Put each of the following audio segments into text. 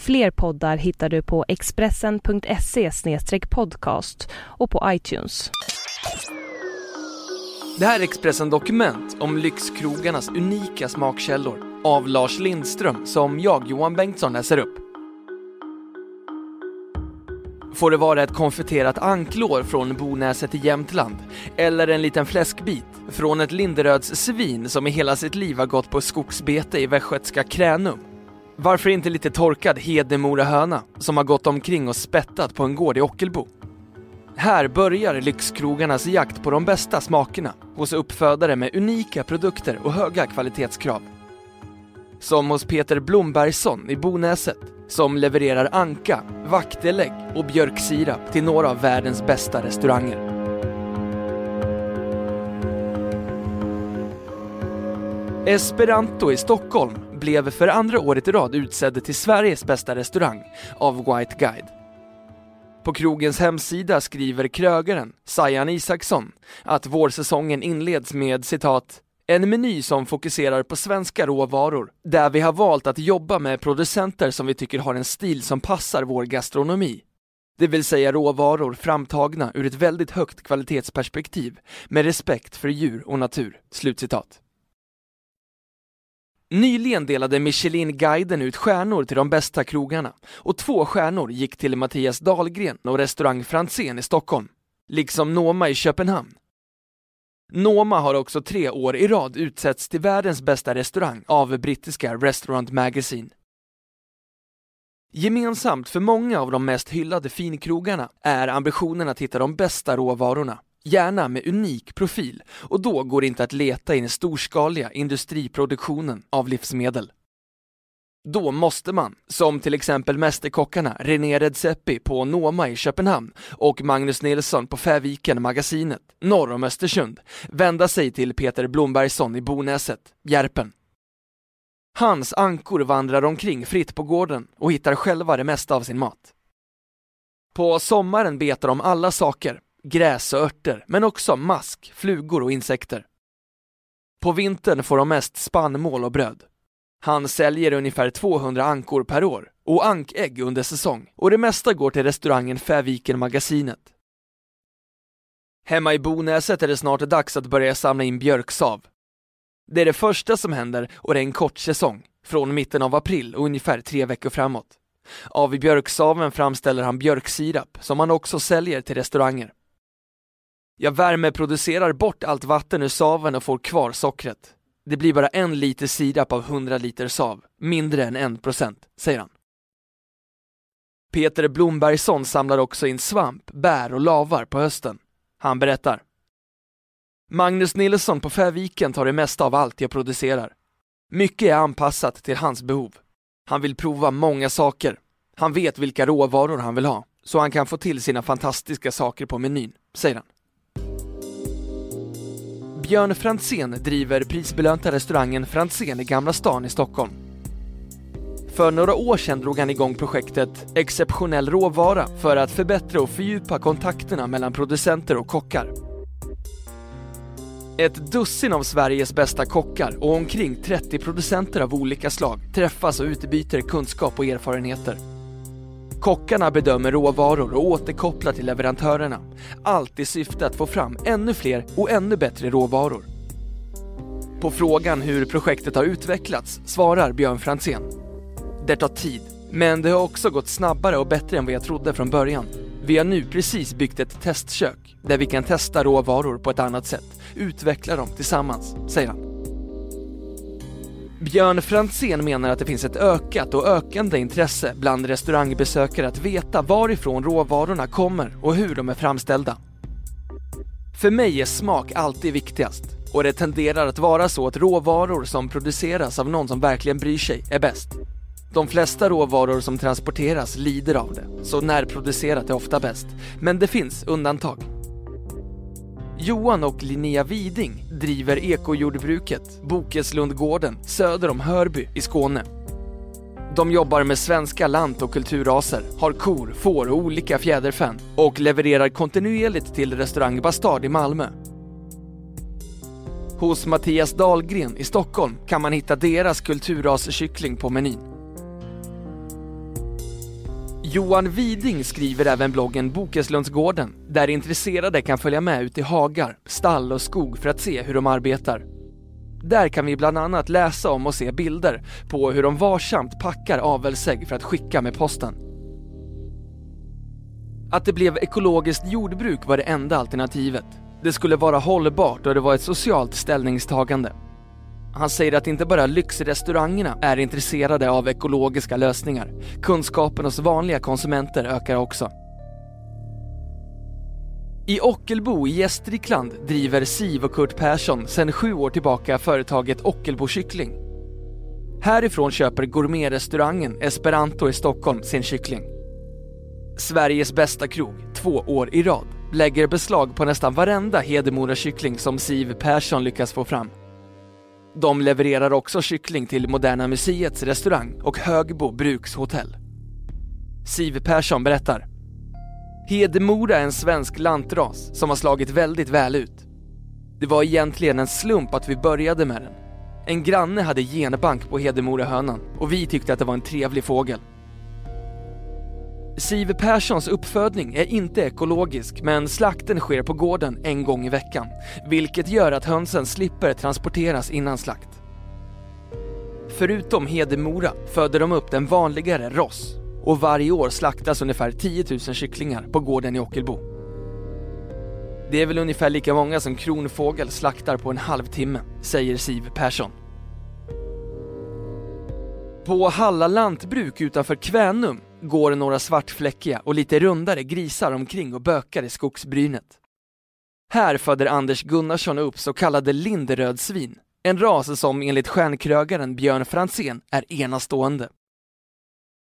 Fler poddar hittar du på expressen.se podcast och på iTunes. Det här är Expressen Dokument om lyxkrogarnas unika smakkällor av Lars Lindström som jag, Johan Bengtsson, läser upp. Får det vara ett konfiterat anklår från Bonäset i Jämtland eller en liten fläskbit från ett Linderöds svin som i hela sitt liv har gått på skogsbete i västgötska Kränum? Varför inte lite torkad Hedemora höna som har gått omkring och spettat på en gård i Ockelbo? Här börjar lyxkrogarnas jakt på de bästa smakerna hos uppfödare med unika produkter och höga kvalitetskrav. Som hos Peter Blombergsson i Bonäset som levererar anka, vaktelägg och björksirap till några av världens bästa restauranger. Esperanto i Stockholm blev för andra året i rad utsedd till Sveriges bästa restaurang av White Guide. På krogens hemsida skriver krögaren, Sajan Isaksson, att vårsäsongen inleds med citat en meny som fokuserar på svenska råvaror, där vi har valt att jobba med producenter som vi tycker har en stil som passar vår gastronomi. Det vill säga råvaror framtagna ur ett väldigt högt kvalitetsperspektiv med respekt för djur och natur." Slutcitat. Nyligen delade Michelin-guiden ut stjärnor till de bästa krogarna och två stjärnor gick till Mattias Dahlgren och restaurang Franzén i Stockholm, liksom Noma i Köpenhamn. Noma har också tre år i rad utsetts till världens bästa restaurang av brittiska Restaurant Magazine. Gemensamt för många av de mest hyllade finkrogarna är ambitionen att hitta de bästa råvarorna, gärna med unik profil, och då går det inte att leta i den storskaliga industriproduktionen av livsmedel. Då måste man, som till exempel mästerkockarna René Redzepi på Noma i Köpenhamn och Magnus Nilsson på Fäviken Magasinet, norr om Östersund, vända sig till Peter Blombergsson i Bonäset, Järpen. Hans ankor vandrar omkring fritt på gården och hittar själva det mesta av sin mat. På sommaren betar de alla saker, gräs och örter, men också mask, flugor och insekter. På vintern får de mest spannmål och bröd. Han säljer ungefär 200 ankor per år och ankägg under säsong och det mesta går till restaurangen Fäviken Magasinet. Hemma i Bonäset är det snart dags att börja samla in björksav. Det är det första som händer och det är en kort säsong, från mitten av april och ungefär tre veckor framåt. Av björksaven framställer han björksirap som han också säljer till restauranger. Jag värmeproducerar bort allt vatten ur saven och får kvar sockret. Det blir bara en liter sirap av 100 liter sav, mindre än en procent, säger han. Peter Blombergsson samlar också in svamp, bär och lavar på hösten. Han berättar. Magnus Nilsson på Fäviken tar det mesta av allt jag producerar. Mycket är anpassat till hans behov. Han vill prova många saker. Han vet vilka råvaror han vill ha, så han kan få till sina fantastiska saker på menyn, säger han. Björn Franzén driver prisbelönta restaurangen Franzén i Gamla stan i Stockholm. För några år sedan drog han igång projektet Exceptionell råvara för att förbättra och fördjupa kontakterna mellan producenter och kockar. Ett dussin av Sveriges bästa kockar och omkring 30 producenter av olika slag träffas och utbyter kunskap och erfarenheter. Kockarna bedömer råvaror och återkopplar till leverantörerna. Allt i syfte att få fram ännu fler och ännu bättre råvaror. På frågan hur projektet har utvecklats svarar Björn Franzén. Det tar tid, men det har också gått snabbare och bättre än vad jag trodde från början. Vi har nu precis byggt ett testkök där vi kan testa råvaror på ett annat sätt, utveckla dem tillsammans, säger han. Björn Franzén menar att det finns ett ökat och ökande intresse bland restaurangbesökare att veta varifrån råvarorna kommer och hur de är framställda. För mig är smak alltid viktigast och det tenderar att vara så att råvaror som produceras av någon som verkligen bryr sig är bäst. De flesta råvaror som transporteras lider av det, så närproducerat är ofta bäst. Men det finns undantag. Johan och Linnea Widing driver ekojordbruket Bokeslundgården söder om Hörby i Skåne. De jobbar med svenska lant och kulturraser, har kor, får och olika fjäderfän och levererar kontinuerligt till restaurang Bastard i Malmö. Hos Mattias Dahlgren i Stockholm kan man hitta deras kulturraskyckling på menyn. Johan Widing skriver även bloggen Bokeslundsgården där intresserade kan följa med ut i hagar, stall och skog för att se hur de arbetar. Där kan vi bland annat läsa om och se bilder på hur de varsamt packar avelsägg för att skicka med posten. Att det blev ekologiskt jordbruk var det enda alternativet. Det skulle vara hållbart och det var ett socialt ställningstagande. Han säger att inte bara lyxrestaurangerna är intresserade av ekologiska lösningar. Kunskapen hos vanliga konsumenter ökar också. I Ockelbo i Gästrikland driver Siv och Kurt Persson sedan sju år tillbaka företaget Ockelbo Kyckling. Härifrån köper gourmetrestaurangen Esperanto i Stockholm sin kyckling. Sveriges bästa krog, två år i rad, lägger beslag på nästan varenda Hedemora kyckling som Siv Persson lyckas få fram. De levererar också kyckling till Moderna Museets restaurang och Högbo brukshotell. Siv Persson berättar. Hedemora är en svensk lantras som har slagit väldigt väl ut. Det var egentligen en slump att vi började med den. En granne hade genbank på Hedemora hönan och vi tyckte att det var en trevlig fågel. Siv Perssons uppfödning är inte ekologisk men slakten sker på gården en gång i veckan, vilket gör att hönsen slipper transporteras innan slakt. Förutom Hedemora föder de upp den vanligare Ross och varje år slaktas ungefär 10 000 kycklingar på gården i Ockelbo. Det är väl ungefär lika många som Kronfågel slaktar på en halvtimme, säger Siv Persson. På Halla lantbruk utanför Kvänum går några svartfläckiga och lite rundare grisar omkring och bökar i skogsbrynet. Här föder Anders Gunnarsson upp så kallade linderödsvin, en ras som enligt stjärnkrögaren Björn Franzén är enastående.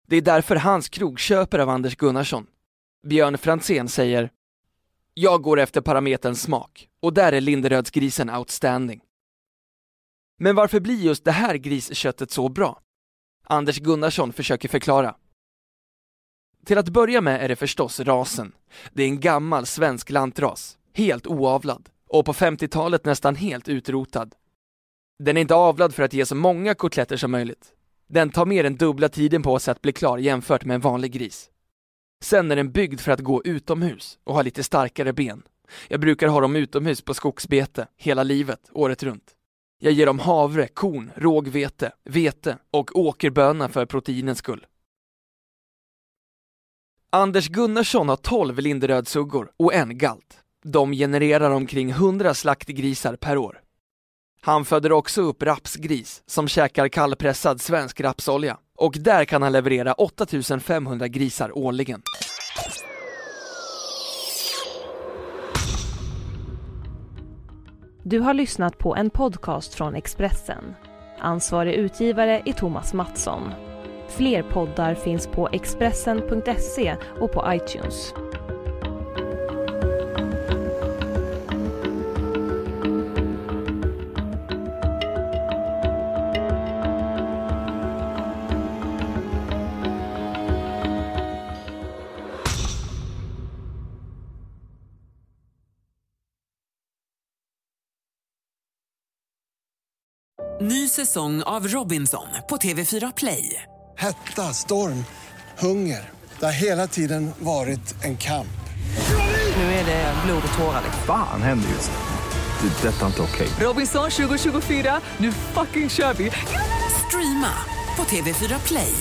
Det är därför hans krog köper av Anders Gunnarsson. Björn Franzén säger Jag går efter parametern smak och där är Linderödsgrisen outstanding. Men varför blir just det här grisköttet så bra? Anders Gunnarsson försöker förklara. Till att börja med är det förstås rasen. Det är en gammal svensk lantras, helt oavlad och på 50-talet nästan helt utrotad. Den är inte avlad för att ge så många kotletter som möjligt. Den tar mer än dubbla tiden på sig att bli klar jämfört med en vanlig gris. Sen är den byggd för att gå utomhus och ha lite starkare ben. Jag brukar ha dem utomhus på skogsbete hela livet, året runt. Jag ger dem havre, korn, rågvete, vete och åkerböna för proteinens skull. Anders Gunnarsson har 12 Linderödsuggor och en galt. De genererar omkring 100 slaktgrisar per år. Han föder också upp rapsgris som käkar kallpressad svensk rapsolja och där kan han leverera 8500 grisar årligen. Du har lyssnat på en podcast från Expressen. Ansvarig utgivare är Thomas Mattsson. Fler poddar finns på Expressen.se och på iTunes. Ny säsong av Robinson på TV4 Play. Hetta, storm, hunger. Det har hela tiden varit en kamp. Nu är det blod och tårar. Fan händer just nu. Det. är Detta är inte okej. Robinson 2024, nu fucking kör vi! Streama på TV4 Play.